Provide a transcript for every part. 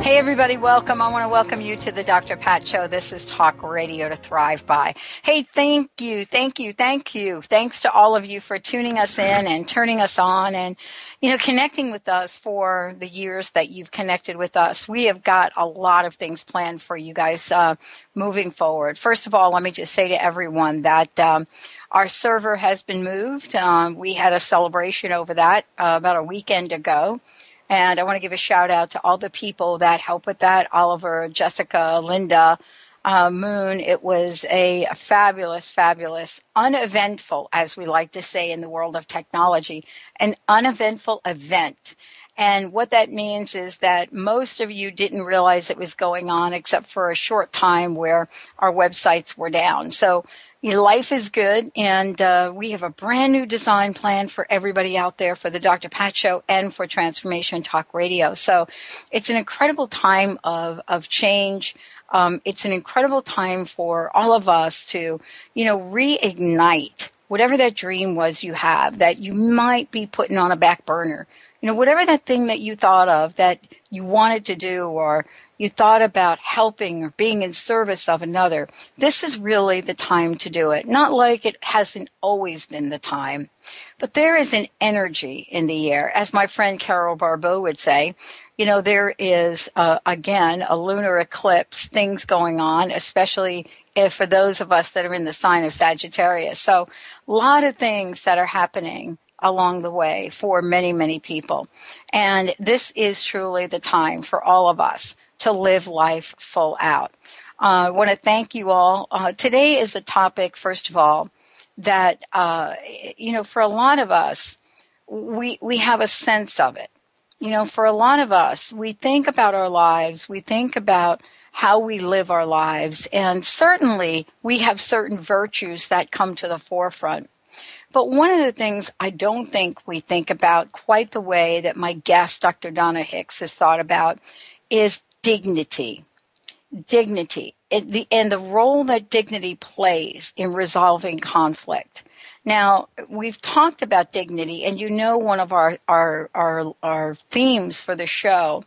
Hey, everybody, welcome. I want to welcome you to the Dr. Pat Show. This is Talk Radio to Thrive By. Hey, thank you, thank you, thank you. Thanks to all of you for tuning us in and turning us on and, you know, connecting with us for the years that you've connected with us. We have got a lot of things planned for you guys uh, moving forward. First of all, let me just say to everyone that um, our server has been moved. Um, we had a celebration over that uh, about a weekend ago. And I want to give a shout out to all the people that help with that Oliver, Jessica, Linda, uh, Moon. It was a fabulous, fabulous, uneventful, as we like to say in the world of technology, an uneventful event. And what that means is that most of you didn't realize it was going on except for a short time where our websites were down. So life is good, and uh, we have a brand new design plan for everybody out there for the Dr. Pat Show and for Transformation Talk Radio. So it's an incredible time of of change. Um, it's an incredible time for all of us to, you know, reignite whatever that dream was you have that you might be putting on a back burner. You know, whatever that thing that you thought of that you wanted to do or you thought about helping or being in service of another, this is really the time to do it. Not like it hasn't always been the time, but there is an energy in the air. As my friend Carol Barbeau would say, you know, there is, uh, again, a lunar eclipse, things going on, especially if for those of us that are in the sign of Sagittarius. So a lot of things that are happening along the way for many, many people. And this is truly the time for all of us to live life full out. Uh, I want to thank you all. Uh, today is a topic, first of all, that, uh, you know, for a lot of us, we, we have a sense of it. You know, for a lot of us, we think about our lives, we think about how we live our lives, and certainly we have certain virtues that come to the forefront. But one of the things I don't think we think about quite the way that my guest, Dr. Donna Hicks, has thought about is dignity. Dignity. the, and the role that dignity plays in resolving conflict. Now, we've talked about dignity, and you know one of our, our, our, our themes for the show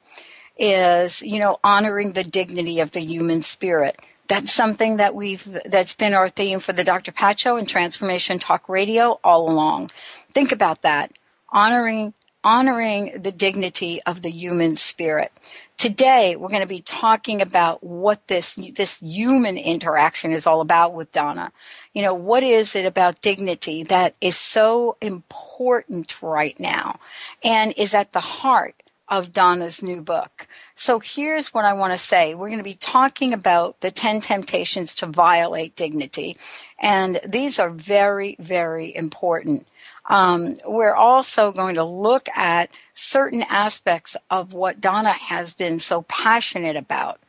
is, you know, honoring the dignity of the human spirit. That's something that we've, that's been our theme for the Dr. Pat Show and Transformation Talk Radio all along. Think about that. Honoring, honoring the dignity of the human spirit. Today, we're going to be talking about what this, this human interaction is all about with Donna. You know, what is it about dignity that is so important right now and is at the heart of Donna's new book? So here's what I want to say. We're going to be talking about the 10 temptations to violate dignity. And these are very, very important. Um, we're also going to look at certain aspects of what Donna has been so passionate about.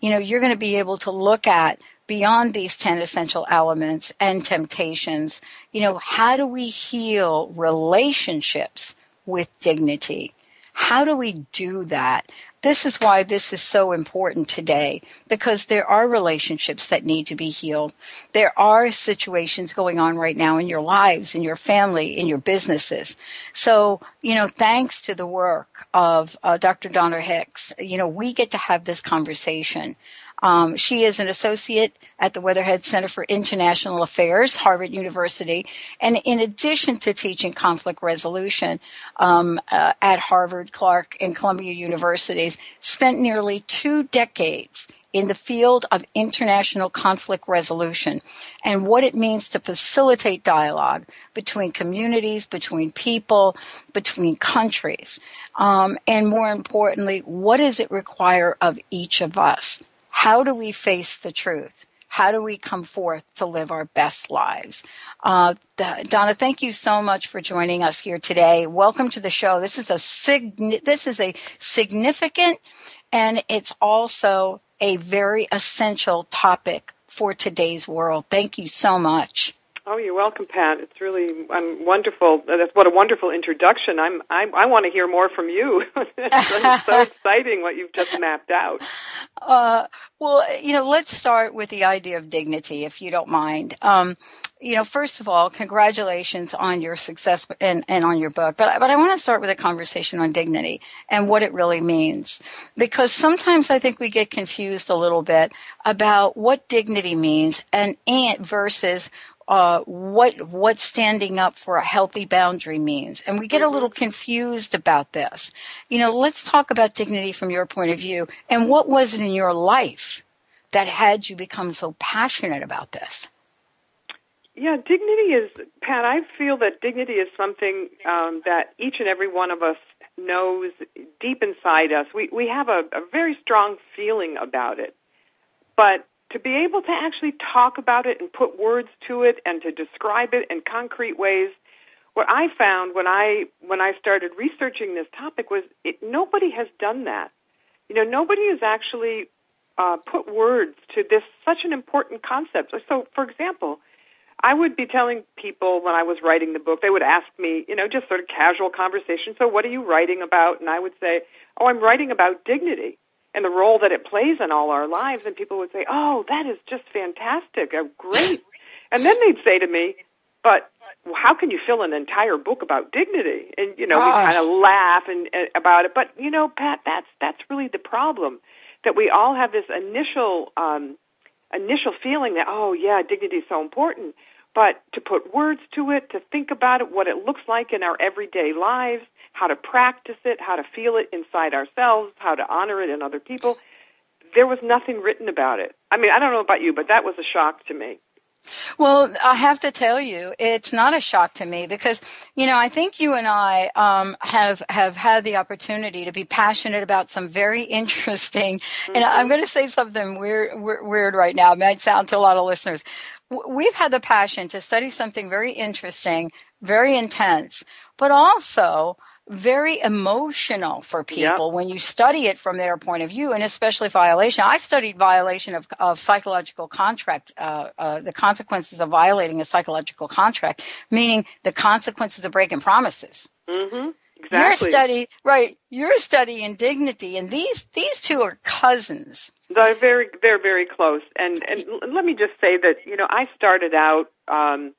You know, you're going to be able to look at beyond these 10 essential elements and temptations. You know, how do we heal relationships with dignity? How do we do that? This is why this is so important today because there are relationships that need to be healed. There are situations going on right now in your lives, in your family, in your businesses. So, you know, thanks to the work of uh, Dr. Donna Hicks, you know, we get to have this conversation. Um, she is an associate at the Weatherhead Center for International Affairs, Harvard University, and in addition to teaching conflict resolution um, uh, at Harvard, Clark, and Columbia universities, spent nearly two decades in the field of international conflict resolution and what it means to facilitate dialogue between communities, between people, between countries. Um, and more importantly, what does it require of each of us? How do we face the truth? How do we come forth to live our best lives? Uh, Donna, thank you so much for joining us here today. Welcome to the show. This is a sig- this is a significant and it's also a very essential topic for today's world. Thank you so much. Oh, you're welcome, Pat. It's really I'm wonderful. That's what a wonderful introduction. I'm I, I want to hear more from you. it's so exciting what you've just mapped out. Uh, well, you know, let's start with the idea of dignity, if you don't mind. Um, you know, first of all, congratulations on your success and, and on your book. But, but I want to start with a conversation on dignity and what it really means. Because sometimes I think we get confused a little bit about what dignity means and, and versus uh, what what standing up for a healthy boundary means, and we get a mm-hmm. little confused about this. You know, let's talk about dignity from your point of view, and what was it in your life that had you become so passionate about this? Yeah, dignity is, Pat, I feel that dignity is something um, that each and every one of us knows deep inside us. We, we have a, a very strong feeling about it. But to be able to actually talk about it and put words to it and to describe it in concrete ways, what I found when I when I started researching this topic was it, nobody has done that. You know, nobody has actually uh, put words to this such an important concept. So, for example, I would be telling people when I was writing the book, they would ask me, you know, just sort of casual conversation. So, what are you writing about? And I would say, oh, I'm writing about dignity and the role that it plays in all our lives. And people would say, oh, that is just fantastic, uh, great. and then they'd say to me, but how can you fill an entire book about dignity? And you know, we kind of laugh and, and about it. But you know, Pat, that's that's really the problem that we all have this initial um, initial feeling that oh yeah, dignity is so important but to put words to it, to think about it, what it looks like in our everyday lives, how to practice it, how to feel it inside ourselves, how to honor it in other people, there was nothing written about it. I mean, I don't know about you, but that was a shock to me. Well, I have to tell you, it's not a shock to me because, you know, I think you and I um, have have had the opportunity to be passionate about some very interesting. Mm-hmm. And I'm going to say something weird, weird right now. It might sound to a lot of listeners. We've had the passion to study something very interesting, very intense, but also very emotional for people yep. when you study it from their point of view, and especially violation. I studied violation of, of psychological contract, uh, uh, the consequences of violating a psychological contract, meaning the consequences of breaking promises. Mm-hmm. Exactly. Your study, right? Your study in dignity, and these these two are cousins. They're very they're very close. And and let me just say that you know I started out um,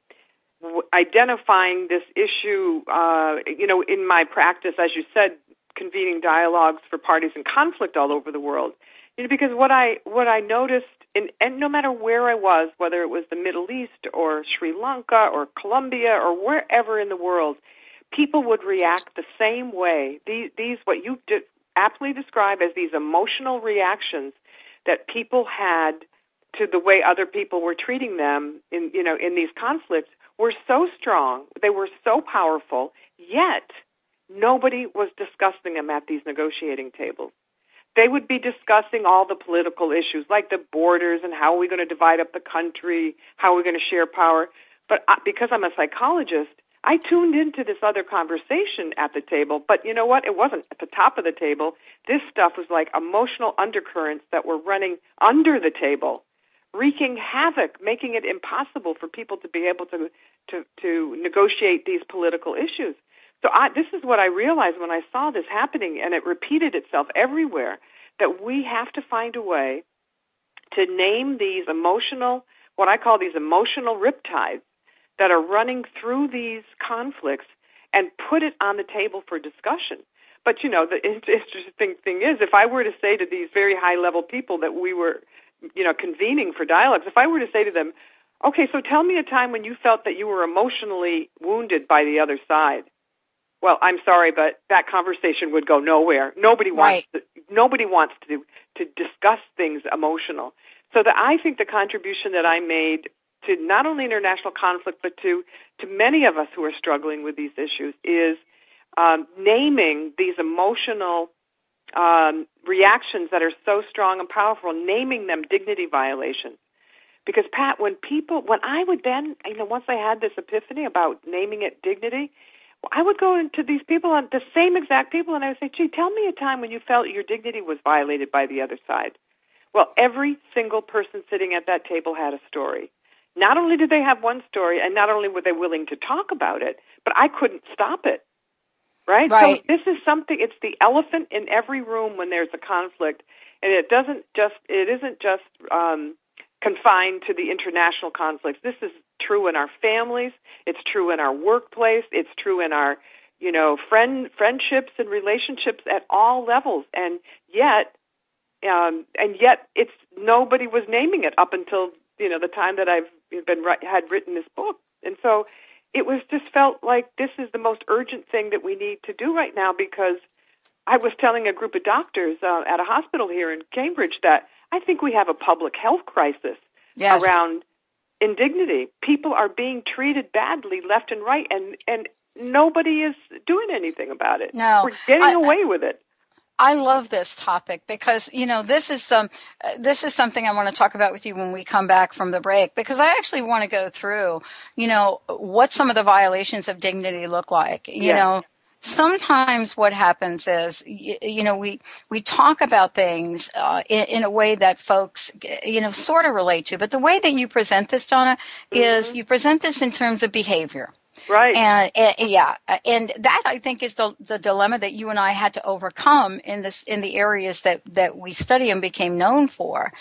identifying this issue, uh, you know, in my practice, as you said, convening dialogues for parties in conflict all over the world. You know, because what I what I noticed, in, and no matter where I was, whether it was the Middle East or Sri Lanka or Colombia or wherever in the world, people would react the same way. These, these what you did, aptly describe as these emotional reactions that people had to the way other people were treating them in you know in these conflicts were so strong, they were so powerful, yet nobody was discussing them at these negotiating tables. They would be discussing all the political issues like the borders and how are we going to divide up the country, how are we going to share power. But because I'm a psychologist, I tuned into this other conversation at the table, but you know what? It wasn't at the top of the table. This stuff was like emotional undercurrents that were running under the table wreaking havoc, making it impossible for people to be able to to, to negotiate these political issues. So I, this is what I realized when I saw this happening, and it repeated itself everywhere. That we have to find a way to name these emotional, what I call these emotional riptides that are running through these conflicts, and put it on the table for discussion. But you know, the interesting thing is, if I were to say to these very high level people that we were you know, convening for dialogues, if I were to say to them, okay, so tell me a time when you felt that you were emotionally wounded by the other side. Well, I'm sorry, but that conversation would go nowhere. Nobody wants right. to, nobody wants to to discuss things emotional. So that I think the contribution that I made to not only international conflict but to to many of us who are struggling with these issues is um, naming these emotional um, reactions that are so strong and powerful, naming them dignity violations. Because Pat, when people, when I would then, you know, once I had this epiphany about naming it dignity, I would go into these people, the same exact people, and I would say, "Gee, tell me a time when you felt your dignity was violated by the other side." Well, every single person sitting at that table had a story. Not only did they have one story, and not only were they willing to talk about it, but I couldn't stop it. Right? Right. So this is something. It's the elephant in every room when there's a conflict, and it doesn't just. It isn't just um, confined to the international conflicts. This is true in our families. It's true in our workplace. It's true in our, you know, friend friendships and relationships at all levels. And yet, um, and yet, it's nobody was naming it up until you know the time that I've been had written this book. And so, it was just felt like this is the most urgent thing that we need to do right now because I was telling a group of doctors uh, at a hospital here in Cambridge that I think we have a public health crisis Yes. around indignity. People are being treated badly left and right, and and nobody is doing anything about it. No, we're getting I- away with it. I love this topic because you know this is some uh, this is something I want to talk about with you when we come back from the break because I actually want to go through you know what some of the violations of dignity look like. You Yes. know, sometimes what happens is you, you know we we talk about things uh, in, in a way that folks you know sort of relate to, but the way that you present this, Donna, is you present this in terms of behavior. Right. And, and yeah, and that I think is the the dilemma that you and I had to overcome in this in the areas that that we study and became known for.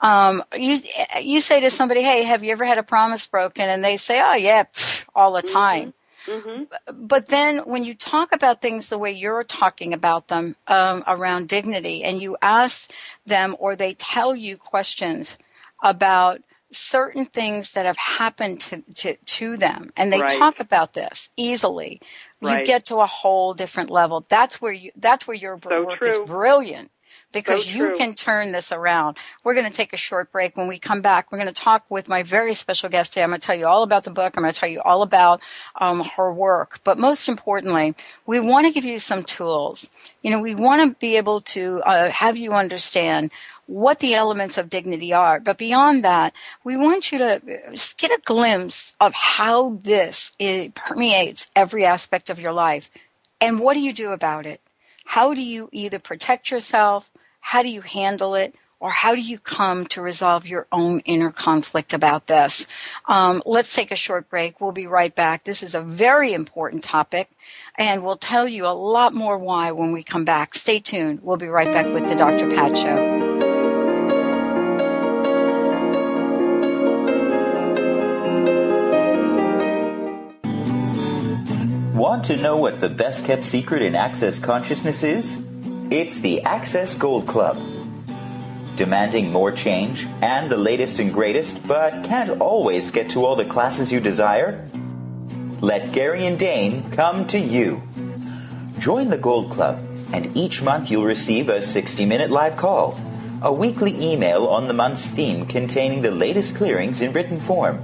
Um, you you say to somebody, "Hey, have you ever had a promise broken?" And they say, "Oh yeah, pff, all the time." But then when you talk about things the way you're talking about them um, around dignity, and you ask them or they tell you questions about certain things that have happened to, to, to them, and they Right. talk about this easily, you Right. get to a whole different level. That's where you that's where your So work true. is brilliant. Because So you can turn this around. We're going to take a short break. When we come back, we're going to talk with my very special guest today. I'm going to tell you all about the book. I'm going to tell you all about um, her work. But most importantly, we want to give you some tools. You know, we want to be able to uh, have you understand what the elements of dignity are. But beyond that, we want you to uh, get a glimpse of how this permeates every aspect of your life. And what do you do about it? How do you either protect yourself? How do you handle it? Or how do you come to resolve your own inner conflict about this? Um, let's take a short break. We'll be right back. This is a very important topic, and we'll tell you a lot more why when we come back. Stay tuned. We'll be right back with the Dr. Pat Show. Want to know what the best kept secret in Access Consciousness is? It's the Access Gold Club. Demanding more change and the latest and greatest, but can't always get to all the classes you desire? Let Gary and Dane come to you. Join the Gold Club, and each month you'll receive a 60 minute live call, a weekly email on the month's theme containing the latest clearings in written form,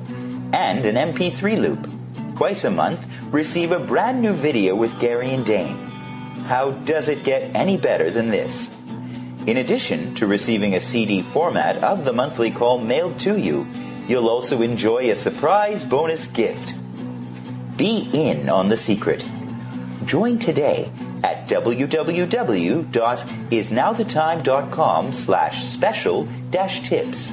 and an MP3 loop. Twice a month, receive a brand new video with Gary and Dane. How does it get any better than this? In addition to receiving a CD format of the monthly call mailed to you, you'll also enjoy a surprise bonus gift. Be in on the secret. Join today at www.isnowthetime.com slash special dash tips.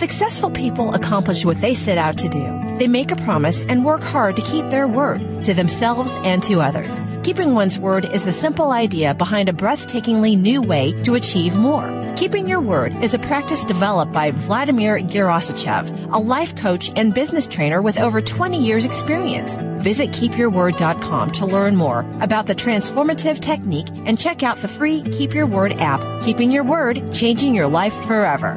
Successful people accomplish what they set out to do. They make a promise and work hard to keep their word to themselves and to others. Keeping one's word is the simple idea behind a breathtakingly new way to achieve more. Keeping your word is a practice developed by Vladimir Gerasichev, a life coach and business trainer with over 20 years experience. Visit keepyourword.com to learn more about the transformative technique and check out the free Keep Your Word app. Keeping your word, changing your life forever.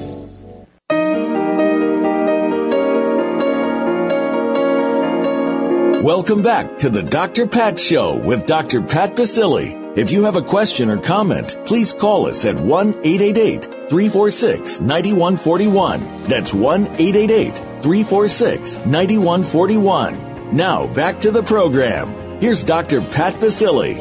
Welcome back to the Dr. Pat Show with Dr. Pat Baccili. If you have a question or comment, please call us at 1-888-346-9141. That's 1-888-346-9141. Now back to the program. Here's Dr. Pat Baccili.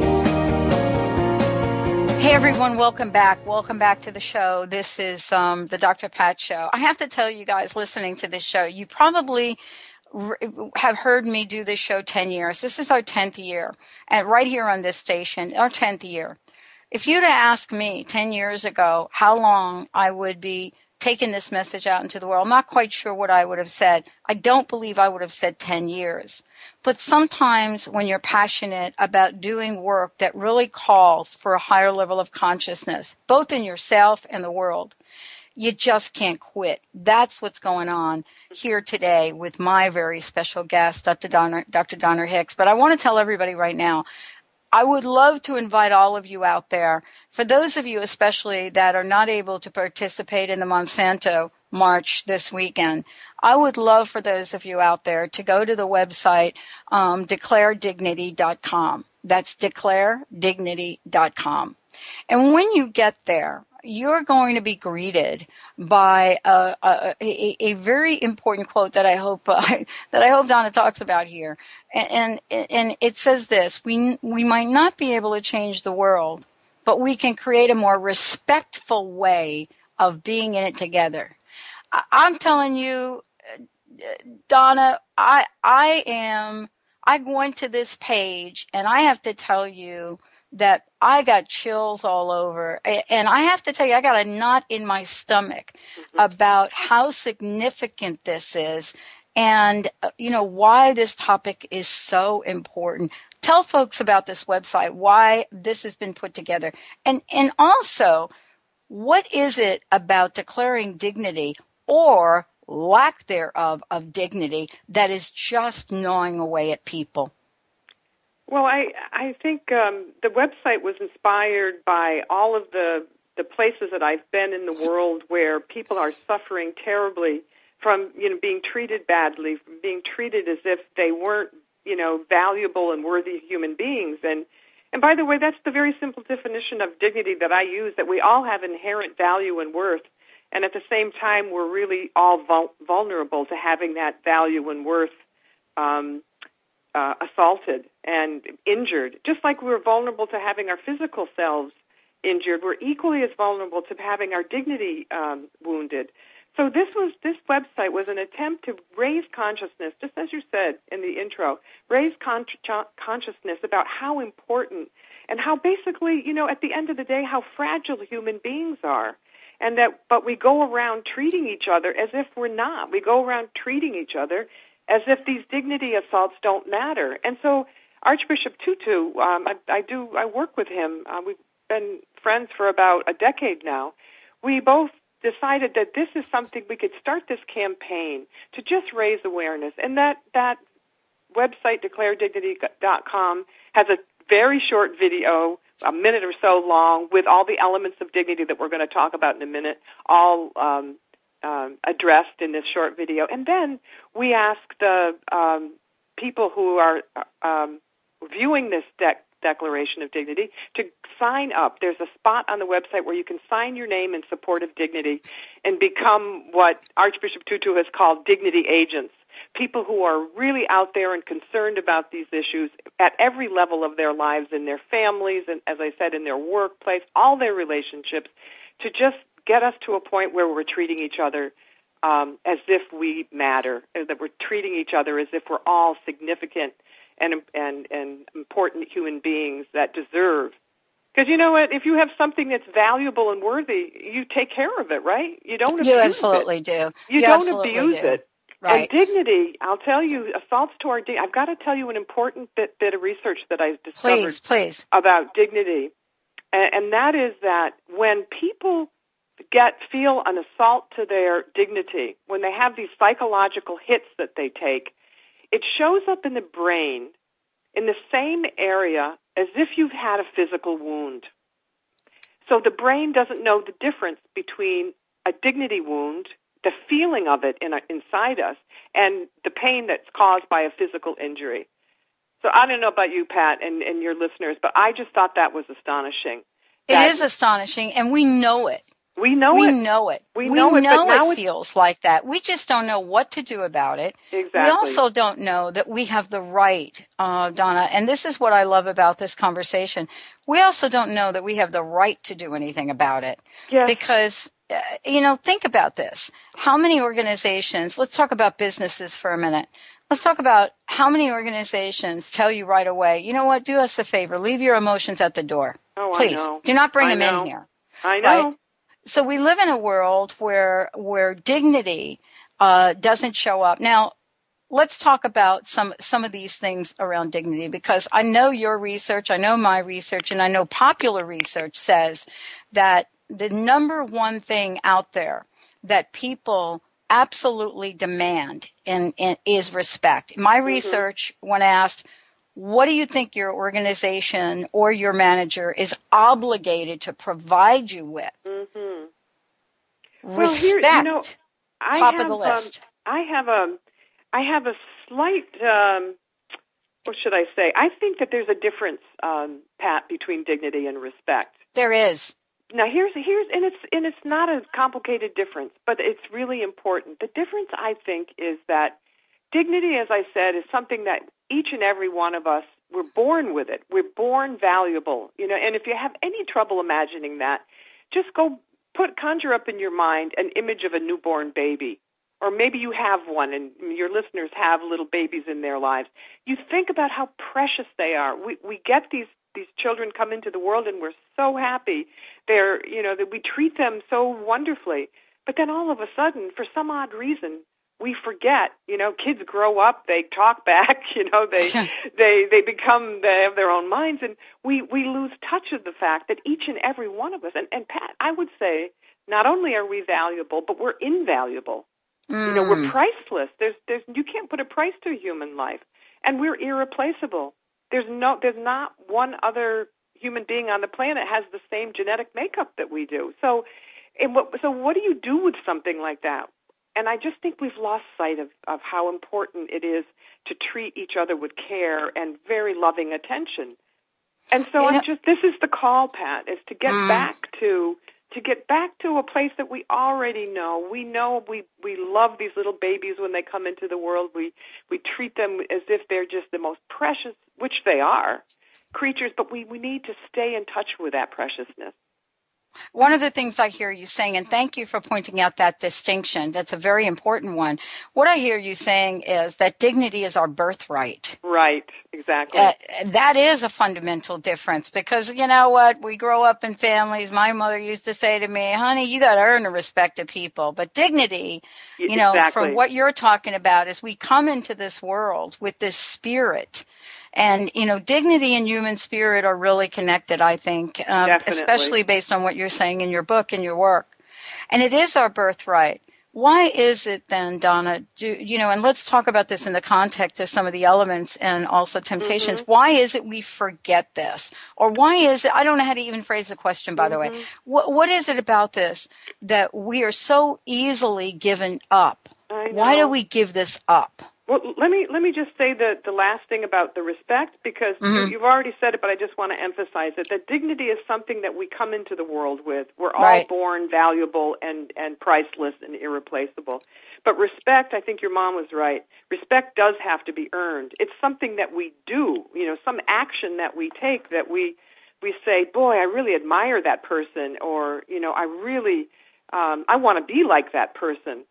Hey everyone, welcome back. Welcome back to the show. This is um, the Dr. Pat Show. I have to tell you guys listening to this show, you probably have heard me do this show 10 years. This is our 10th year. And right here on this station, our 10th year. If you'd asked me 10 years ago how long I would be taking this message out into the world, I'm not quite sure what I would have said. I don't believe I would have said 10 years. But sometimes when you're passionate about doing work that really calls for a higher level of consciousness, both in yourself and the world, you just can't quit. That's what's going on here today with my very special guest, Dr. Donna, Dr. Donna Hicks. But I want to tell everybody right now, I would love to invite all of you out there. For those of you especially that are not able to participate in the Monsanto March this weekend, I would love for those of you out there to go to the website um, declaredignity.com. That's declaredignity.com. And when you get there, you're going to be greeted by a, a, a, very important quote that I hope uh, that I hope Donna talks about here, and, and and it says this: we we might not be able to change the world, but we can create a more respectful way of being in it together. I, I'm telling you, Donna, I I am. I go into this page and I have to tell you that I got chills all over. And I have to tell you, I got a knot in my stomach mm-hmm. about how significant this is and, uh, you know, why this topic is so important. Tell folks about this website, why this has been put together. And, and also, what is it about declaring dignity or lack thereof of dignity that is just gnawing away at people? Well, I I think um, the website was inspired by all of the the places that I've been in the world where people are suffering terribly from you know being treated badly, from being treated as if they weren't you know valuable and worthy human beings. And and by the way, that's the very simple definition of dignity that I use. That we all have inherent value and worth, and at the same time, we're really all vul- vulnerable to having that value and worth. Um, uh, assaulted and injured, just like we're vulnerable to having our physical selves injured, we're equally as vulnerable to having our dignity um, wounded. So this was this website was an attempt to raise consciousness, just as you said in the intro, raise con- consciousness about how important and how basically, you know, at the end of the day, how fragile human beings are, and that but we go around treating each other as if we're not. We go around treating each other as if these dignity assaults don't matter. And so Archbishop Tutu, um, I, I do, I work with him. Uh, we've been friends for about a decade now. We both decided that this is something we could start this campaign to just raise awareness. And that that website, declaredignity.com, has a very short video, a minute or so long, with all the elements of dignity that we're going to talk about in a minute, all um, um, addressed in this short video. And then we ask the um, people who are um, viewing this de- Declaration of Dignity to sign up. There's a spot on the website where you can sign your name in support of dignity and become what Archbishop Tutu has called dignity agents. People who are really out there and concerned about these issues at every level of their lives, in their families, and as I said, in their workplace, all their relationships, to just get us to a point where we're treating each other um, as if we matter, that we're treating each other as if we're all significant and and and important human beings that deserve. Because you know what, if you have something that's valuable and worthy, you take care of it, right? You don't abuse you absolutely it. do. You, you don't abuse do. it. Right. And dignity, I'll tell you, assaults to our dignity. I've got to tell you an important bit, bit of research that I discovered Please, please. about dignity, and, and that is that when people get feel an assault to their dignity, when they have these psychological hits that they take, it shows up in the brain in the same area as if you've had a physical wound. So the brain doesn't know the difference between a dignity wound, the feeling of it in a, inside us, and the pain that's caused by a physical injury. So I don't know about you, Pat, and, and your listeners, but I just thought that was astonishing. It is astonishing, and we know it. We know we it. know it. We know it, but now it it's- feels like that. We just don't know what to do about it. Exactly. We also don't know that we have the right, uh, Donna, and this is what I love about this conversation. We also don't know that we have the right to do anything about it. Yes. Because, uh, you know, think about this. How many organizations, let's talk about businesses for a minute. Let's talk about how many organizations tell you right away, you know what, do us a favor, leave your emotions at the door. Oh, I Please. know. Do not bring I them know. in here I know. right? So we live in a world where where dignity uh, doesn't show up. Now, let's talk about some some of these things around dignity because I know your research, I know my research, and I know popular research says that the number one thing out there that people absolutely demand and, and is respect. My research, when asked, what do you think your organization or your manager is obligated to provide you with? Mm-hmm. Well, Respect. here, you know, I top have, of the list. Um, I have a, I have a slight. Um, what should I say? I think that there's a difference, um, Pat, between dignity and respect. there is. Now here's here's and it's and it's not a complicated difference, but it's really important. The difference I think is that dignity, as I said, is something that each and every one of us we're born with it. We're born valuable, you know. And if you have any trouble imagining that, just go put conjure up in your mind an image of a newborn baby, or maybe you have one, and your listeners have little babies in their lives. You think about how precious they are. We we get these these children come into the world and we're so happy they're you know that we treat them so wonderfully but then all of a sudden for some odd reason we forget you know kids grow up they talk back you know they they they become they have their own minds and we we lose touch of the fact that each and every one of us and and Pat I would say not only are we valuable but we're invaluable. You know we're mm. priceless. There's there's you can't put a price to human life and we're irreplaceable. There's no there's not one other human being on the planet has the same genetic makeup that we do. So, and what, so what do you do with something like that? And I just think we've lost sight of, of how important it is to treat each other with care and very loving attention. And so You I'm just this is the call, Pat, is to get Mm. back to to get back to a place that we already know. We know we we love these little babies when they come into the world. We we treat them as if they're just the most precious, which they are, creatures. But we we need to stay in touch with that preciousness. One of the things I hear you saying, and thank you for pointing out that distinction, that's a very important one. What I hear you saying is that dignity is our birthright. Right. Exactly. Uh, that is a fundamental difference because you know what? We grow up in families. My mother used to say to me, honey, you got to earn the respect of people. But dignity, you know, exactly. from what you're talking about is we come into this world with this spirit. And, you know, dignity and human spirit are really connected, I think, um, especially based on what you're saying in your book and your work. And it is our birthright. Why is it then, Donna, do, you know, and let's talk about this in the context of some of the elements and also temptations. Mm-hmm. Why is it we forget this? Or why is it, I don't know how to even phrase the question, by the Mm-hmm. way. What, what is it about this that we are so easily given up? Why do we give this up? Well, let me let me just say the the last thing about the respect because Mhm. you, you've already said it, but I just want to emphasize it. That dignity is something that we come into the world with. We're all Right. born valuable and and priceless and irreplaceable. But respect, I think your mom was right. Respect does have to be earned. It's something that we do. You know, some action that we take that we we say, "Boy, I really admire that person," or you know, "I really um, I want to be like that person."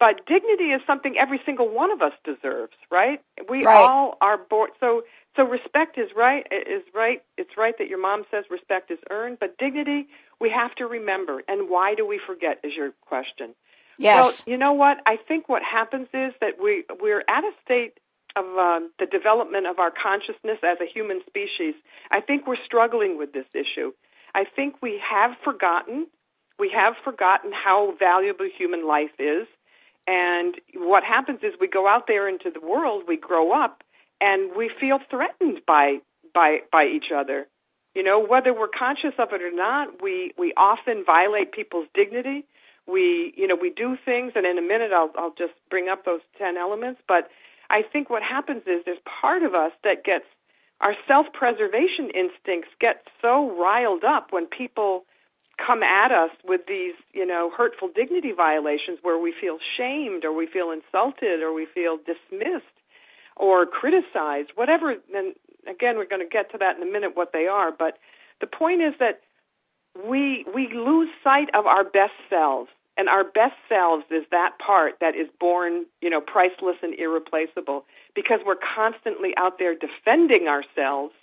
But dignity is something every single one of us deserves, right? We Right. all are born. So, so respect is right. Is right. It's right that your mom says respect is earned, but dignity we have to remember. And why do we forget? Is your question? Yes. Well, you know what? I think what happens is that we we're at a state of um, the development of our consciousness as a human species. I think we're struggling with this issue. I think we have forgotten. We have forgotten how valuable human life is. And what happens is we go out there into the world, we grow up, and we feel threatened by by by each other. You know, whether we're conscious of it or not, we we often violate people's dignity. We you know we do things, and in a minute I'll I'll just bring up those ten elements. But I think what happens is there's part of us that gets our self-preservation instincts get so riled up when people come at us with these, you know, hurtful dignity violations where we feel shamed or we feel insulted or we feel dismissed or criticized, whatever. And again, we're going to get to that in a minute what they are. But the point is that we we lose sight of our best selves, and our best selves is that part that is born, you know, priceless and irreplaceable because we're constantly out there defending ourselves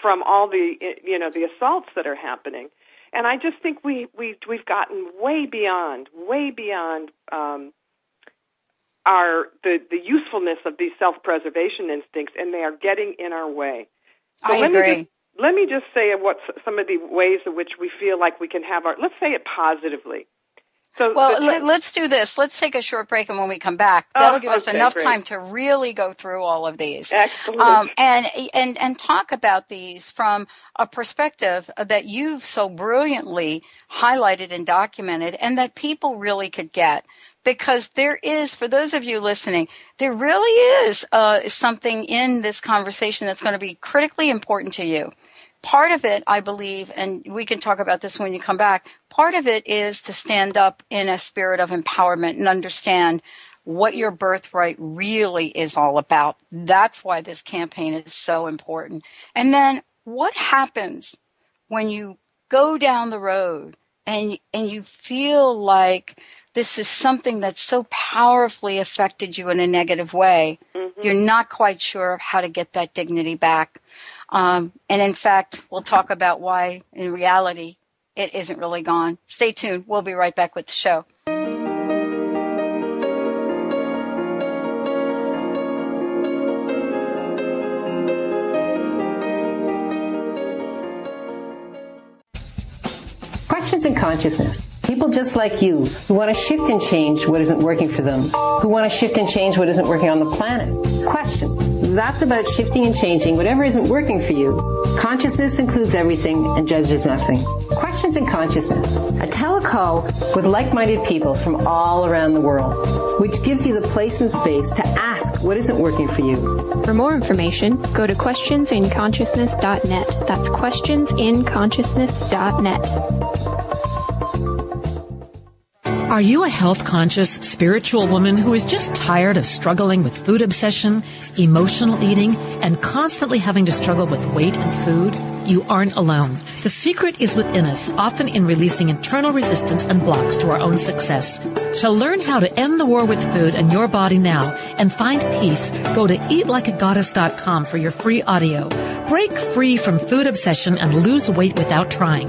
from all the you know the assaults that are happening and I just think we we we've gotten way beyond, way beyond um, our the the usefulness of these self preservation instincts, and they are getting in our way. So I let agree. Me just, let me just say what some of the ways in which we feel like we can have our. Let's say it positively. So Well, ten- let's do this. Let's take a short break, and when we come back, Oh, that'll give us okay, enough great. time to really go through all of these. Um, and and and talk about these from a perspective that you've so brilliantly highlighted and documented, and that people really could get. Because there is, for those of you listening, there really is uh, something in this conversation that's going to be critically important to you part of it, I believe, and we can talk about this when you come back, part of it is to stand up in a spirit of empowerment and understand what your birthright really is all about. That's why this campaign is so important. And then what happens when you go down the road and and you feel like this is something that's so powerfully affected you in a negative way, you're not quite sure how to get that dignity back. Um, and in fact, we'll talk about why, in reality, it isn't really gone. Stay tuned. We'll be right back with the show. Questions in consciousness. People just like you who want to shift and change what isn't working for them, who want to shift and change what isn't working on the planet. Questions. That's about shifting and changing whatever isn't working for you. Consciousness includes everything and judges nothing. Questions in consciousness. A telecall with like-minded people from all around the world, which gives you the place and space to ask what isn't working for you. For more information, go to questionsinconsciousness.net. That's questionsinconsciousness.net. Are you a health conscious spiritual woman who is just tired of struggling with food obsession, emotional eating, and constantly having to struggle with weight and food? You aren't alone. The secret is within us, often in releasing internal resistance and blocks to our own success. To learn how to end the war with food and your body now and find peace, go to eatlikeagoddess.com for your free audio. Break free from food obsession and lose weight without trying.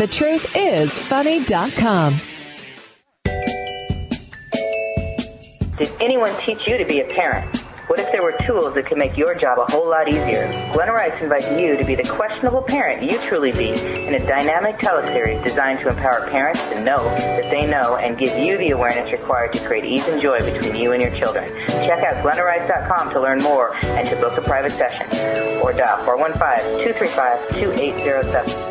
thetruthisfunny.com. Did anyone teach you to be a parent? What if there were tools that could make your job a whole lot easier? Glenna Rice invites you to be the questionable parent you truly be in a dynamic teleseries designed to empower parents to know that they know and give you the awareness required to create ease and joy between you and your children. Check out glennarice.com to learn more and to book a private session or dial 415-235-2807.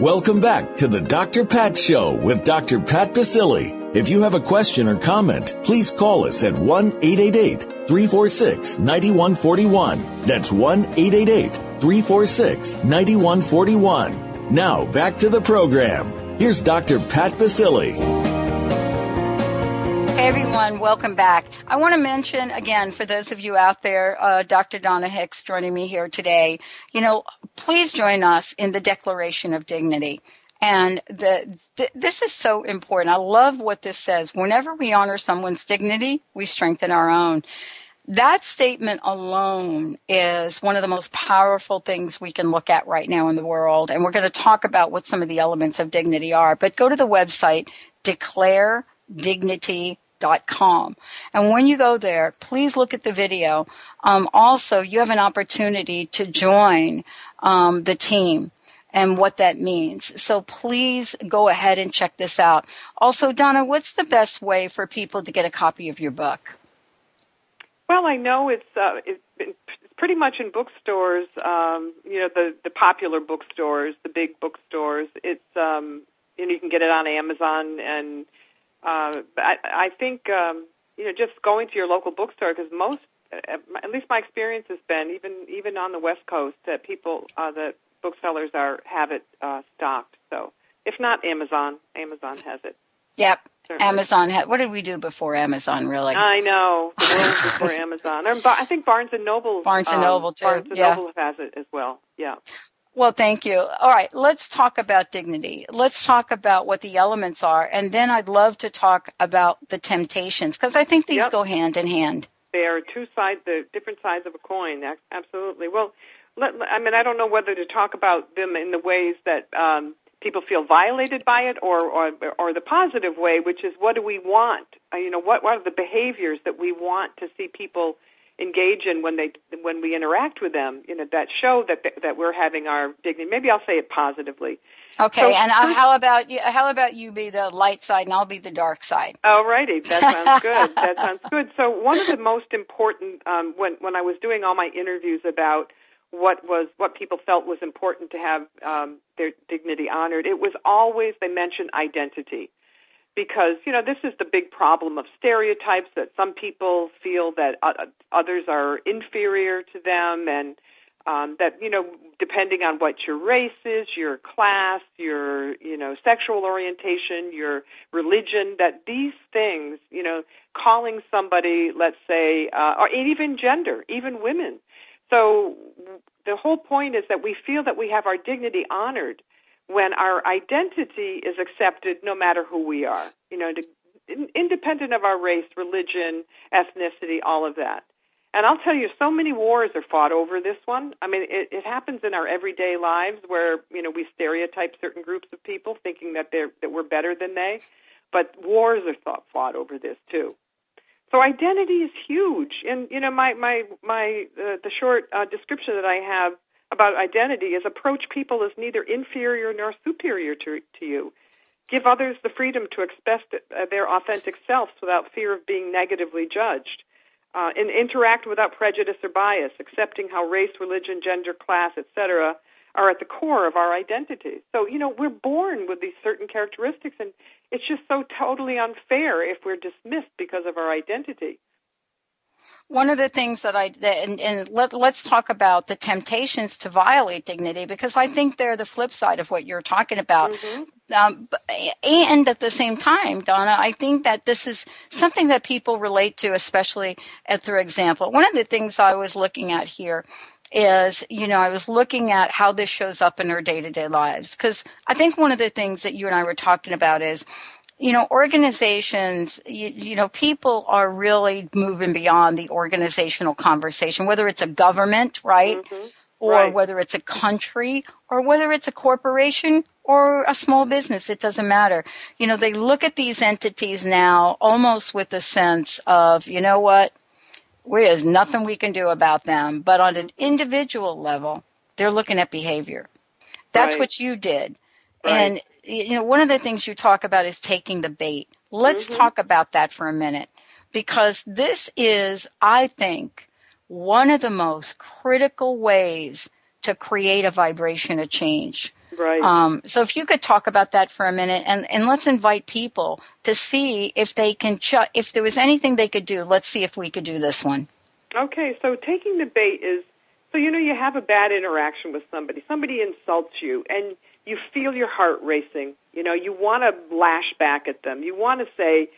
Welcome back to the Dr. Pat Show with Dr. Pat Baccili. If you have a question or comment, please call us at 1-888-346-9141. That's 1-888-346-9141. Now back to the program. Here's Dr. Pat Baccili. Hey everyone, welcome back. I want to mention again for those of you out there, uh, Dr. Donna Hicks joining me here today. You know, please join us in the Declaration of Dignity. And the, th- this is so important. I love what this says. Whenever we honor someone's dignity, we strengthen our own. That statement alone is one of the most powerful things we can look at right now in the world. And we're going to talk about what some of the elements of dignity are. But go to the website, declare dignity com. And when you go there, please look at the video. Um, also, you have an opportunity to join um, the team and what that means. So please go ahead and check this out. Also, Donna, what's the best way for people to get a copy of your book? Well, I know it's uh, it's pretty much in bookstores. Um, you know, the the popular bookstores, the big bookstores. It's um, you know you can get it on Amazon and uh, I, I think um, you know just going to your local bookstore because most, at least my experience has been even even on the West Coast that people uh, that booksellers are have it uh, stocked. So if not Amazon, Amazon has it. Yep. Certainly. Amazon had. What did we do before Amazon? Really? I know the world before Amazon. I think Barnes and Noble. Barnes and Noble um, too. Barnes and yeah. Noble has it as well. Yeah. Well, thank you. All right, let's talk about dignity. Let's talk about what the elements are, and then I'd love to talk about the temptations because I think these yep. go hand in hand. They are two sides, the different sides of a coin. Absolutely. Well, let, I mean, I don't know whether to talk about them in the ways that um, people feel violated by it, or, or or the positive way, which is what do we want? Uh, you know, what what are the behaviors that we want to see people engage in when they when we interact with them. You know that show that that we're having our dignity. Maybe I'll say it positively. Okay, so, and uh, how about you? How about you be the light side and I'll be the dark side? All righty, that sounds good. that sounds good. So one of the most important um, when when I was doing all my interviews about what was what people felt was important to have um, their dignity honored, it was always they mentioned identity because you know this is the big problem of stereotypes that some people feel that others are inferior to them and um, that you know depending on what your race is your class your you know sexual orientation your religion that these things you know calling somebody let's say uh, or even gender even women. So the whole point is that we feel that we have our dignity honored when our identity is accepted no matter who we are, you know, independent of our race, religion, ethnicity, all of that. And I'll tell you, so many wars are fought over this one. I mean, it, it happens in our everyday lives where you know we stereotype certain groups of people, thinking that they're that we're better than they. But wars are thought, fought over this too. So identity is huge, and you know my my my uh, the short uh, description that I have about identity is approach people as neither inferior nor superior to, to you. Give others the freedom to express uh, their authentic selves without fear of being negatively judged. Uh, and interact without prejudice or bias, accepting how race, religion, gender, class, etc., are at the core of our identity. So, you know, we're born with these certain characteristics, and it's just so totally unfair if we're dismissed because of our identity one of the things that I and, and let, us talk about the temptations to violate dignity because I think they're the flip side of what you're talking about. Mm-hmm. Um, and at the same time, Donna, I think that this is something that people relate to, especially at their example. One of the things I was looking at here is, you know, I was looking at how this shows up in our day to day lives. Cause I think one of the things that you and I were talking about is you know, organizations, you, you, know, people are really moving beyond the organizational conversation, whether it's a government, right? Mm-hmm. Or right. whether it's a country or whether it's a corporation or a small business. It doesn't matter. You know, they look at these entities now almost with a sense of, you know what? There's nothing we can do about them. But on an individual level, they're looking at behavior. That's right. what you did. Right. And you know, one of the things you talk about is taking the bait. Let's mm-hmm. talk about that for a minute because this is, I think, one of the most critical ways to create a vibration of change. Right. Um, so if you could talk about that for a minute and, and let's invite people to see if they can, ch- if there was anything they could do, let's see if we could do this one. Okay, so taking the bait is, so you know you have a bad interaction with somebody, somebody insults you and you feel your heart racing. You know, you want to lash back at them. You want to say,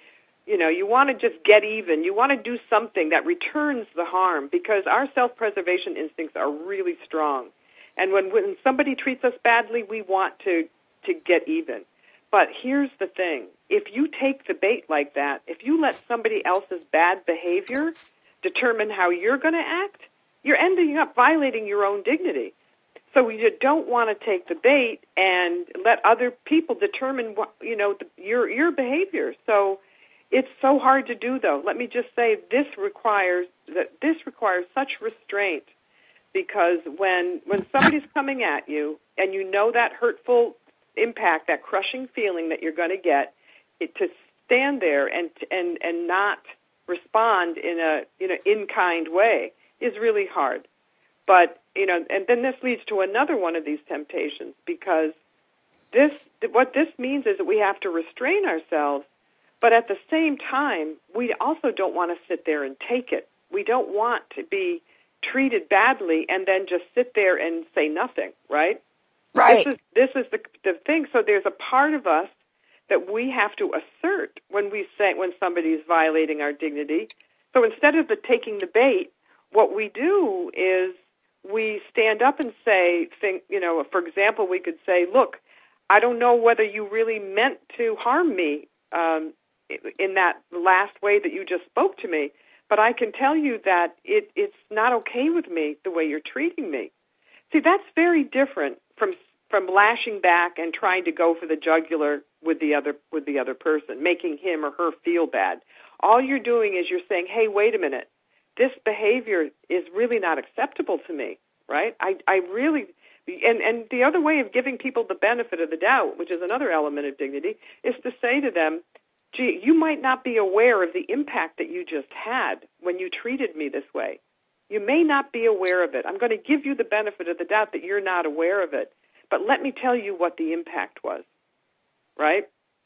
you know, you want to just get even. You want to do something that returns the harm because our self-preservation instincts are really strong. And when when somebody treats us badly, we want to to get even. But here's the thing. If you take the bait like that, if you let somebody else's bad behavior determine how you're going to act, you're ending up violating your own dignity. So you don't want to take the bait and let other people determine what you know the, your your behavior. So it's so hard to do though. Let me just say this requires that this requires such restraint because when when somebody's coming at you and you know that hurtful impact, that crushing feeling that you're going to get, it, to stand there and and and not respond in a you know in kind way is really hard. But you know, and then this leads to another one of these temptations because this what this means is that we have to restrain ourselves, but at the same time, we also don't want to sit there and take it. We don't want to be treated badly and then just sit there and say nothing, right? Right. This is this is the the thing. So there's a part of us that we have to assert when we say when somebody is violating our dignity. So instead of the taking the bait, what we do is we stand up and say, think, you know, for example, we could say, look, I don't know whether you really meant to harm me um, in that last way that you just spoke to me, but I can tell you that it, it's not okay with me the way you're treating me. See, that's very different from from lashing back and trying to go for the jugular with the other with the other person, making him or her feel bad. All you're doing is you're saying, "Hey, wait a minute this behavior is really not acceptable to me, right? I, I really, and, and the other way of giving people the benefit of the doubt, which is another element of dignity, is to say to them, gee, you might not be aware of the impact that you just had when you treated me this way. You may not be aware of it. I'm going to give you the benefit of the doubt that you're not aware of it. But let me tell you what the impact was. Right?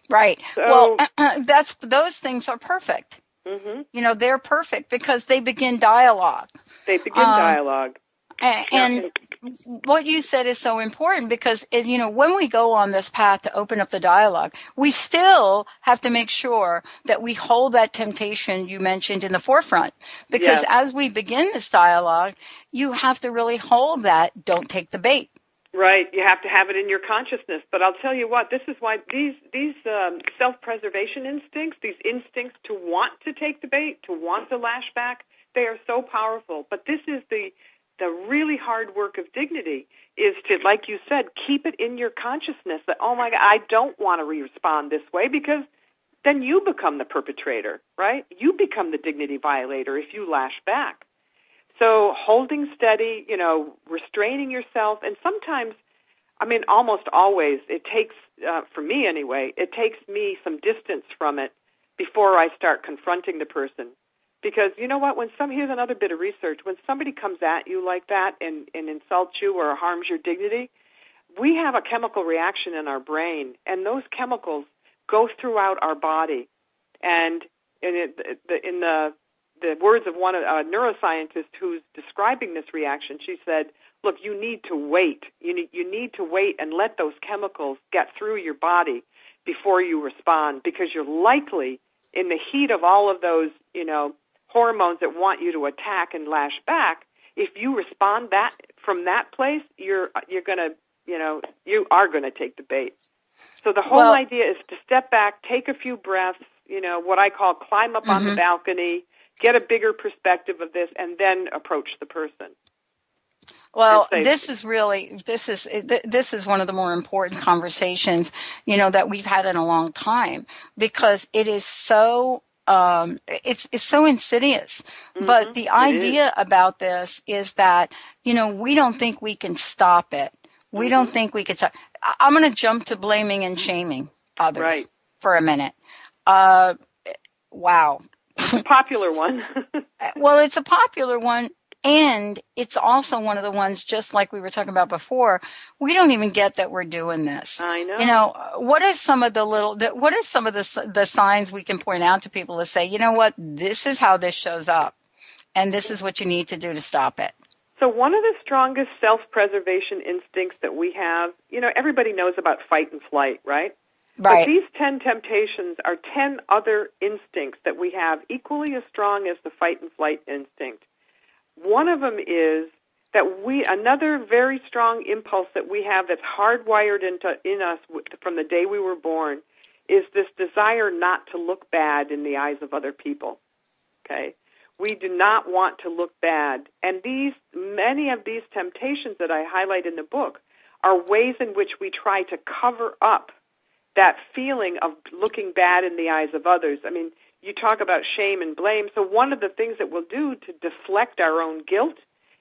Right. So, well, uh, that's those things are perfect. Mm-hmm. You know, they're perfect because they begin dialogue. They begin um, dialogue. And, and what you said is so important because, it, you know, when we go on this path to open up the dialogue, we still have to make sure that we hold that temptation you mentioned in the forefront. Because yes. as we begin this dialogue, you have to really hold that, don't take the bait. Right, you have to have it in your consciousness. But I'll tell you what, this is why these these um, self-preservation instincts, these instincts to want to take the bait, to want to lash back, they are so powerful. But this is the the really hard work of dignity is to, like you said, keep it in your consciousness that oh my God, I don't want to respond this way because then you become the perpetrator, right? You become the dignity violator if you lash back. So holding steady, you know, restraining yourself, and sometimes, I mean, almost always, it takes, uh, for me anyway, it takes me some distance from it before I start confronting the person. Because you know what? When some here's another bit of research. When somebody comes at you like that and, and insults you or harms your dignity, we have a chemical reaction in our brain, and those chemicals go throughout our body. And in, it, in the the words of one a neuroscientist who's describing this reaction, she said, "Look, you need to wait. You need you need to wait and let those chemicals get through your body before you respond, because you're likely in the heat of all of those, you know, hormones that want you to attack and lash back. If you respond that from that place, you're you're gonna, you know, you are gonna take the bait. So the whole Well- idea is to step back, take a few breaths, you know, what I call climb up on the Mhm. balcony, get a bigger perspective of this, and then approach the person. Well, this is really this is this is one of the more important conversations you know that we've had in a long time because it is so um, it's it's so insidious. But the Mm-hmm. idea about this is that you know we don't think we can stop it. We Mm-hmm. don't think we can stop. I'm going to jump to blaming and shaming others Right. for a minute. Uh, wow. A popular one. Uh, well, it's a popular one. And it's also one of the ones, just like we were talking about before, we don't even get that we're doing this. I know. You know, what are some of the little, what are some of the, the signs we can point out to people to say, you know what, this is how this shows up. And this is what you need to do to stop it. So one of the strongest self-preservation instincts that we have, you know, everybody knows about fight and flight, right? Right. But these 10 temptations are 10 other instincts that we have equally as strong as the fight and flight instinct. One of them is that we another very strong impulse that we have that's hardwired into in us from the day we were born is this desire not to look bad in the eyes of other people. Okay? We do not want to look bad. And these many of these temptations that I highlight in the book are ways in which we try to cover up that feeling of looking bad in the eyes of others. I mean, you talk about shame and blame. So one of the things that we'll do to deflect our own guilt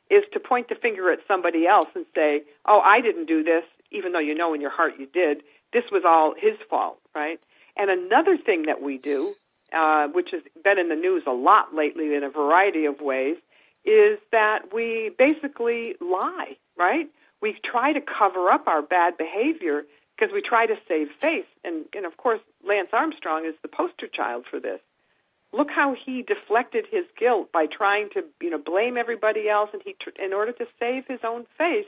is to point the finger at somebody else and say, "Oh, I didn't do this," even though you know in your heart you did. This was all his fault, right? And another thing that we do, uh, which has been in the news a lot lately in a variety of ways, is that we basically lie, right? We try to cover up our bad behavior because we try to save face. And, and of course, Lance Armstrong is the poster child for this. Look how he deflected his guilt by trying to, you know, blame everybody else, and he, in order to save his own face,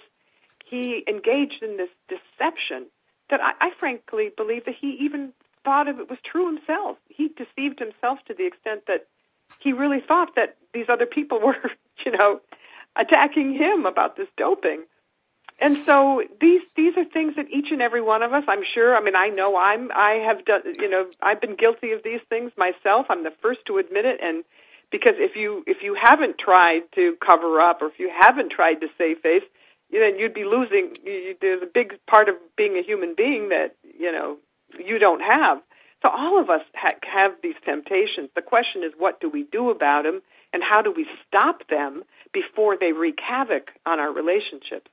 he engaged in this deception that I, I frankly believe that he even thought of it was true himself. He deceived himself to the extent that he really thought that these other people were, you know, attacking him about this doping. And so these these are things that each and every one of us, I'm sure. I mean, I know I'm I have done. You know, I've been guilty of these things myself. I'm the first to admit it. And because if you if you haven't tried to cover up, or if you haven't tried to save face, you then you'd be losing. You, there's a big part of being a human being that you know you don't have. So all of us ha- have these temptations. The question is, what do we do about them, and how do we stop them before they wreak havoc on our relationships?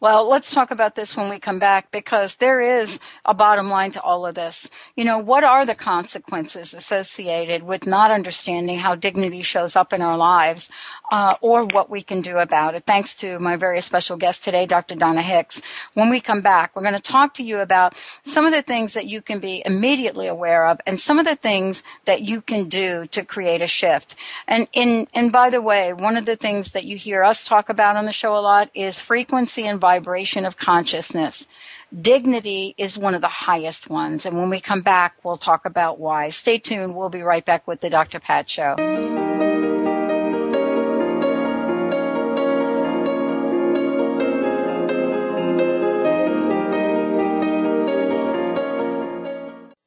Well, let's talk about this when we come back because there is a bottom line to all of this. You know, what are the consequences associated with not understanding how dignity shows up in our lives uh, or what we can do about it? Thanks to my very special guest today, Dr. Donna Hicks. When we come back, we're going to talk to you about some of the things that you can be immediately aware of and some of the things that you can do to create a shift. And in, and by the way, one of the things that you hear us talk about on the show a lot is frequency and vibration of consciousness. Dignity is one of the highest ones. And when we come back, we'll talk about why. Stay tuned. We'll be right back with the Dr. Pat Show.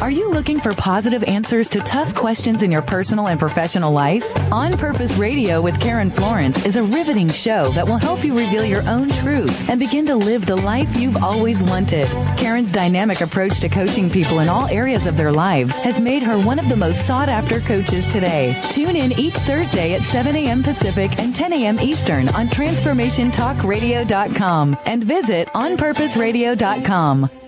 Are you looking for positive answers to tough questions in your personal and professional life? On Purpose Radio with Karen Florence is a riveting show that will help you reveal your own truth and begin to live the life you've always wanted. Karen's dynamic approach to coaching people in all areas of their lives has made her one of the most sought after coaches today. Tune in each Thursday at 7 a.m. Pacific and 10 a.m. Eastern on TransformationTalkRadio.com and visit OnPurposeRadio.com.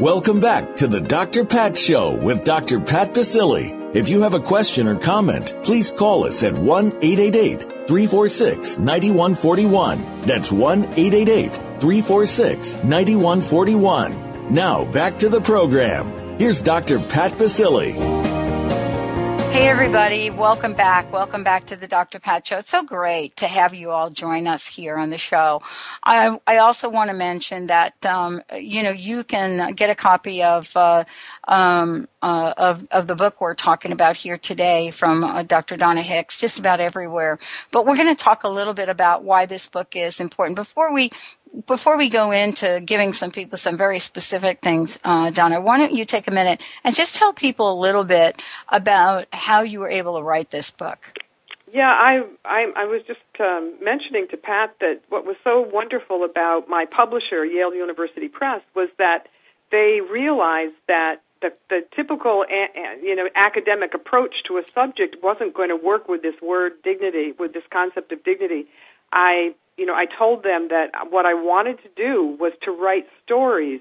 Welcome back to the Dr. Pat Show with Dr. Pat Baccili. If you have a question or comment, please call us at 1-888-346-9141. That's 1-888-346-9141. Now back to the program. Here's Dr. Pat Baccili. Hey, everybody. Welcome back. Welcome back to the Dr. Pat Show. It's so great to have you all join us here on the show. I, I also want to mention that, um, you know, you can get a copy of, uh, um, uh, of, of the book we're talking about here today from uh, Dr. Donna Hicks, just about everywhere. But we're going to talk a little bit about why this book is important. Before we before we go into giving some people some very specific things, uh, Donna, why don't you take a minute and just tell people a little bit about how you were able to write this book? Yeah, I I, I was just um, mentioning to Pat that what was so wonderful about my publisher, Yale University Press, was that they realized that the, the typical you know academic approach to a subject wasn't going to work with this word dignity, with this concept of dignity. I you know, I told them that what I wanted to do was to write stories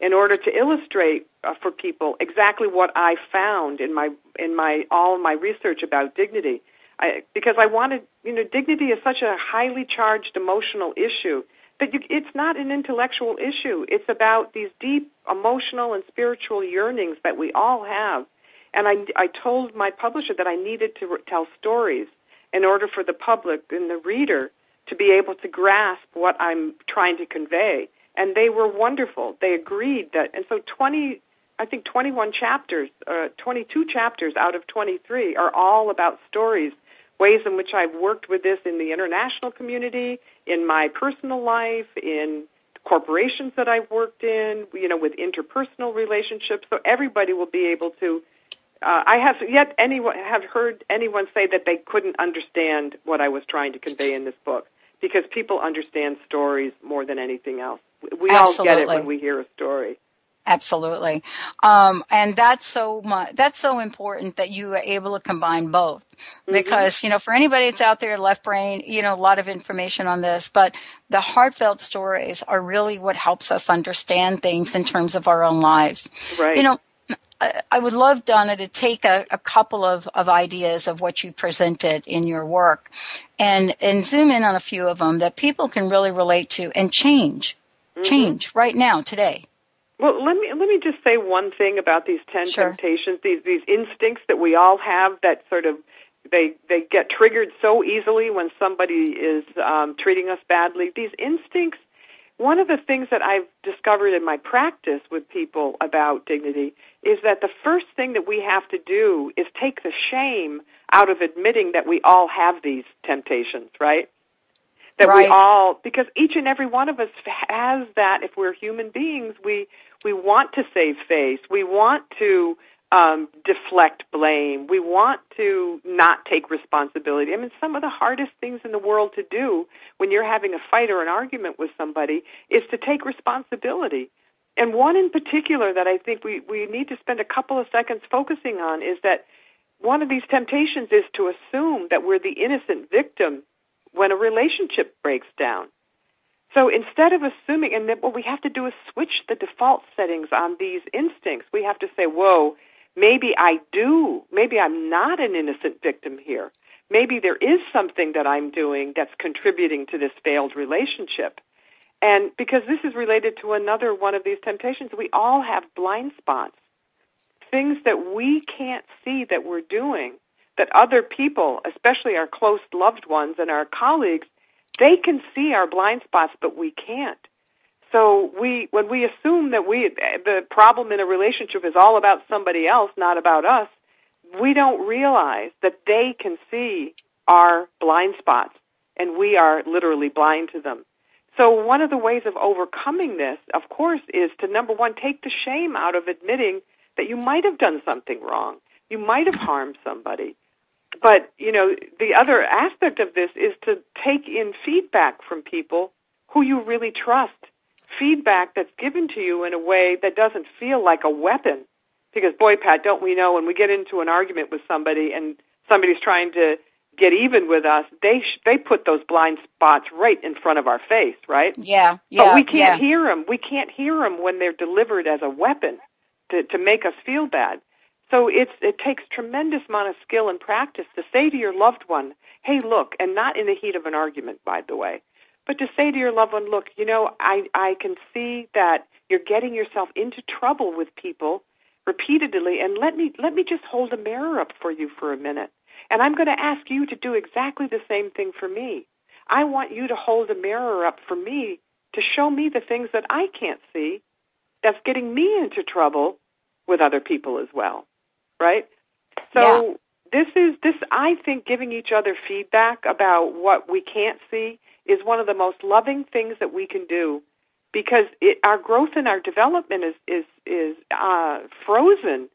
in order to illustrate uh, for people exactly what I found in my in my all my research about dignity. I, because I wanted, you know, dignity is such a highly charged emotional issue that you, it's not an intellectual issue. It's about these deep emotional and spiritual yearnings that we all have. And I, I told my publisher that I needed to re- tell stories in order for the public and the reader to be able to grasp what I'm trying to convey. And they were wonderful. They agreed that, and so 20, I think 21 chapters, uh, 22 chapters out of 23 are all about stories, ways in which I've worked with this in the international community, in my personal life, in corporations that I've worked in, you know, with interpersonal relationships. So everybody will be able to uh, I have yet anyone have heard anyone say that they couldn't understand what I was trying to convey in this book because people understand stories more than anything else. We Absolutely. all get it when we hear a story. Absolutely. Um, and that's so much, that's so important that you are able to combine both. Mm-hmm. Because, you know, for anybody that's out there, left brain, you know, a lot of information on this, but the heartfelt stories are really what helps us understand things in terms of our own lives. Right. You know, I would love, Donna, to take a, a, couple of, of ideas of what you presented in your work and, and zoom in on a few of them that people can really relate to and change, mm-hmm. change right now, today. Well, let me let me just say one thing about these ten sure. temptations, these these instincts that we all have that sort of they they get triggered so easily when somebody is um, treating us badly. These instincts. One of the things that I've discovered in my practice with people about dignity is that the first thing that we have to do is take the shame out of admitting that we all have these temptations, right? That right. we all, because each and every one of us has that. If we're human beings, we we want to save face. We want to um, deflect blame. We want to not take responsibility. I mean, some of the hardest things in the world to do when you're having a fight or an argument with somebody is to take responsibility. And one in particular that I think we, we need to spend a couple of seconds focusing on is that one of these temptations is to assume that we're the innocent victim when a relationship breaks down. So instead of assuming, and what we have to do is switch the default settings on these instincts. We have to say, whoa, maybe I do, maybe I'm not an innocent victim here. Maybe there is something that I'm doing that's contributing to this failed relationship. And because this is related to another one of these temptations, we all have blind spots. Things that we can't see that we're doing, that other people, especially our close loved ones and our colleagues, they can see our blind spots, but we can't. So we, when we assume that we, the problem in a relationship is all about somebody else, not about us, we don't realize that they can see our blind spots, and we are literally blind to them. So one of the ways of overcoming this, of course, is to number one, take the shame out of admitting that you might have done something wrong. You might have harmed somebody. But you know the other aspect of this is to take in feedback from people who you really trust. Feedback that's given to you in a way that doesn't feel like a weapon. Because boy pat don't we know when we get into an argument with somebody and somebody's trying to get even with us they sh- they put those blind spots right in front of our face right yeah yeah but we can't yeah. hear them we can't hear them when they're delivered as a weapon to to make us feel bad so it's, it takes tremendous amount of skill and practice to say to your loved one, hey, look, and not in the heat of an argument, by the way, but to say to your loved one, look, you know, I, I can see that you're getting yourself into trouble with people repeatedly, and let me, let me just hold a mirror up for you for a minute. And I'm going to ask you to do exactly the same thing for me. I want you to hold a mirror up for me to show me the things that I can't see that's getting me into trouble with other people as well right? So yeah. this is this I think giving each other feedback about what we can't see is one of the most loving things that we can do because it, our growth and our development is is is uh, frozen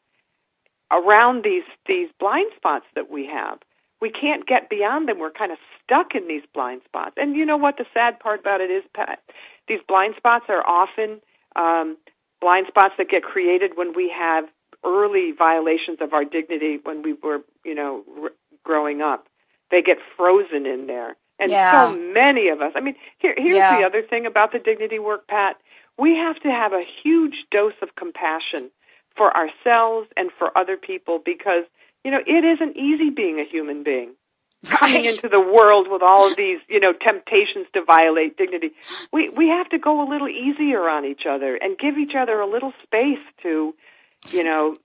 around these these blind spots that we have. We can't get beyond them. We're kind of stuck in these blind spots. And you know what the sad part about it is, Pat? These blind spots are often um, blind spots that get created when we have early violations of our dignity when we were, you know, r- growing up. They get frozen in there. And yeah. so many of us. I mean, here, here's yeah. the other thing about the dignity work, Pat. We have to have a huge dose of compassion for ourselves and for other people because, you know, it isn't easy being a human being. Right. Coming into the world with all of these, you know, temptations to violate dignity. We we have to go a little easier on each other and give each other a little space to you know,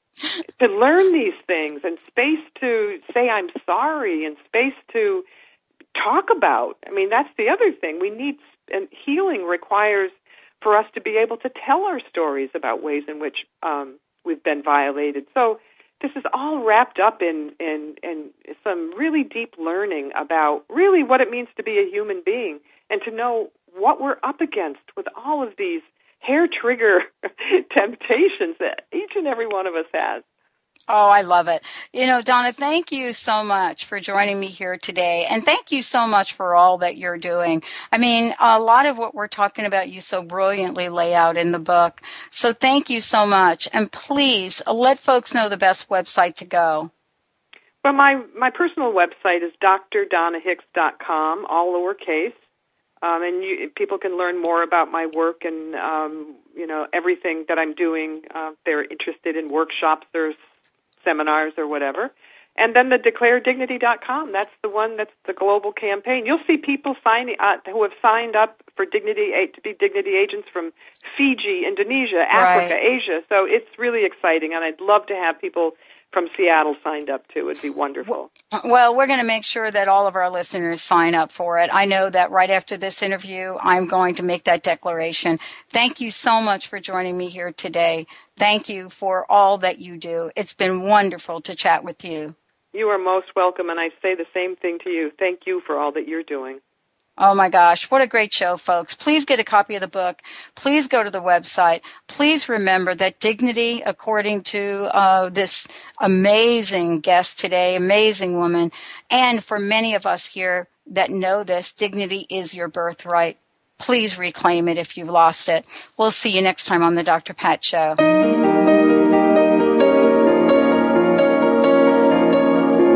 to learn these things and space to say I'm sorry and space to talk about. I mean, that's the other thing. We need and healing requires for us to be able to tell our stories about ways in which um, we've been violated. So this is all wrapped up in, in in some really deep learning about really what it means to be a human being and to know what we're up against with all of these hair trigger temptations that each and every one of us has. Oh, I love it. You know, Donna, thank you so much for joining me here today. And thank you so much for all that you're doing. I mean, a lot of what we're talking about, you so brilliantly lay out in the book. So thank you so much. And please let folks know the best website to go. Well, my, my personal website is drdonnahicks.com, all lowercase. Um, and you, people can learn more about my work and um, you know everything that I'm doing. Uh, if they're interested in workshops or seminars or whatever. And then the declaredignity.com. That's the one that's the global campaign. You'll see people signing uh, who have signed up for dignity to be dignity agents from Fiji, Indonesia, Africa, right. Asia. So it's really exciting, and I'd love to have people from Seattle signed up too. It'd be wonderful. Well, we're going to make sure that all of our listeners sign up for it. I know that right after this interview, I'm going to make that declaration. Thank you so much for joining me here today. Thank you for all that you do. It's been wonderful to chat with you. You are most welcome, and I say the same thing to you. Thank you for all that you're doing. Oh my gosh, what a great show, folks. Please get a copy of the book. Please go to the website. Please remember that dignity, according to uh, this amazing guest today, amazing woman, and for many of us here that know this, dignity is your birthright. Please reclaim it if you've lost it. We'll see you next time on the Dr. Pat Show.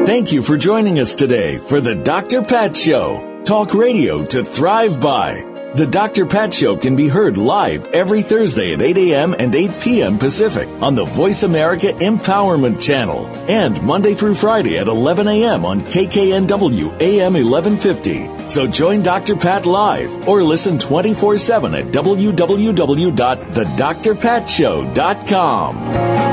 Thank you for joining us today for the Dr. Pat Show. Talk radio to thrive by. The Dr. Pat Show can be heard live every Thursday at 8 a.m. and 8 p.m. Pacific on the Voice America Empowerment Channel and Monday through Friday at 11 a.m. on KKNW AM 1150. So join Dr. Pat live or listen 24 7 at www.thedrpatshow.com.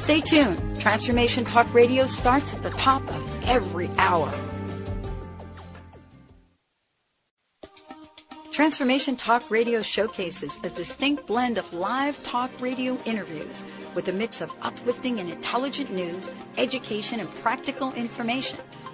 Stay tuned. Transformation Talk Radio starts at the top of every hour. Transformation Talk Radio showcases a distinct blend of live talk radio interviews with a mix of uplifting and intelligent news, education, and practical information.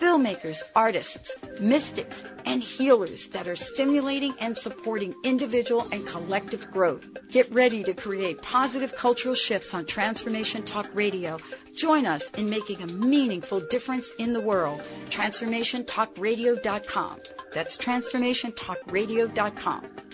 filmmakers, artists, mystics, and healers that are stimulating and supporting individual and collective growth. Get ready to create positive cultural shifts on Transformation Talk Radio. Join us in making a meaningful difference in the world. TransformationTalkRadio.com. That's TransformationTalkRadio.com.